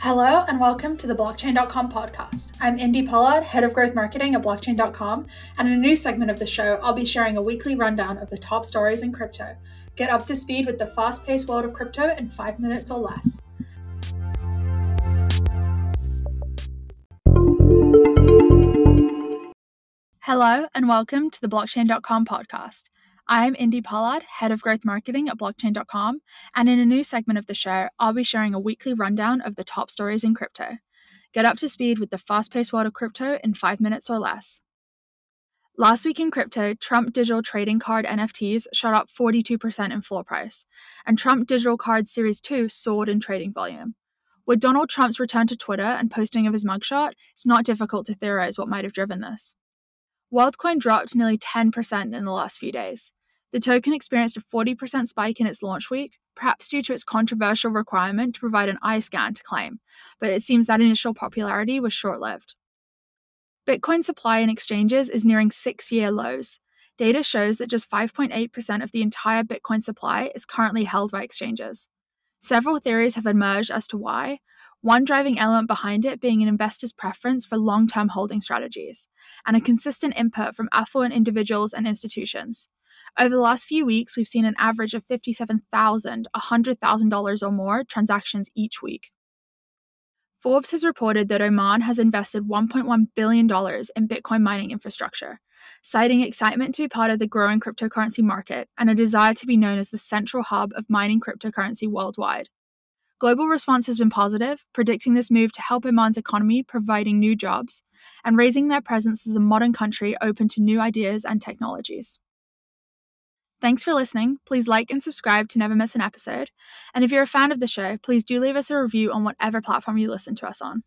Hello and welcome to the Blockchain.com podcast. I'm Indy Pollard, Head of Growth Marketing at Blockchain.com, and in a new segment of the show, I'll be sharing a weekly rundown of the top stories in crypto. Get up to speed with the fast paced world of crypto in five minutes or less. Hello and welcome to the Blockchain.com podcast. I'm Indy Pollard, Head of Growth Marketing at Blockchain.com, and in a new segment of the show, I'll be sharing a weekly rundown of the top stories in crypto. Get up to speed with the fast paced world of crypto in five minutes or less. Last week in crypto, Trump Digital Trading Card NFTs shot up 42% in floor price, and Trump Digital Card Series 2 soared in trading volume. With Donald Trump's return to Twitter and posting of his mugshot, it's not difficult to theorize what might have driven this. WorldCoin dropped nearly 10% in the last few days. The token experienced a 40% spike in its launch week, perhaps due to its controversial requirement to provide an eye scan to claim, but it seems that initial popularity was short lived. Bitcoin supply in exchanges is nearing six year lows. Data shows that just 5.8% of the entire Bitcoin supply is currently held by exchanges. Several theories have emerged as to why, one driving element behind it being an investor's preference for long term holding strategies, and a consistent input from affluent individuals and institutions. Over the last few weeks, we've seen an average of $57,000, $100,000 or more transactions each week. Forbes has reported that Oman has invested $1.1 billion in Bitcoin mining infrastructure, citing excitement to be part of the growing cryptocurrency market and a desire to be known as the central hub of mining cryptocurrency worldwide. Global response has been positive, predicting this move to help Oman's economy, providing new jobs, and raising their presence as a modern country open to new ideas and technologies. Thanks for listening. Please like and subscribe to never miss an episode. And if you're a fan of the show, please do leave us a review on whatever platform you listen to us on.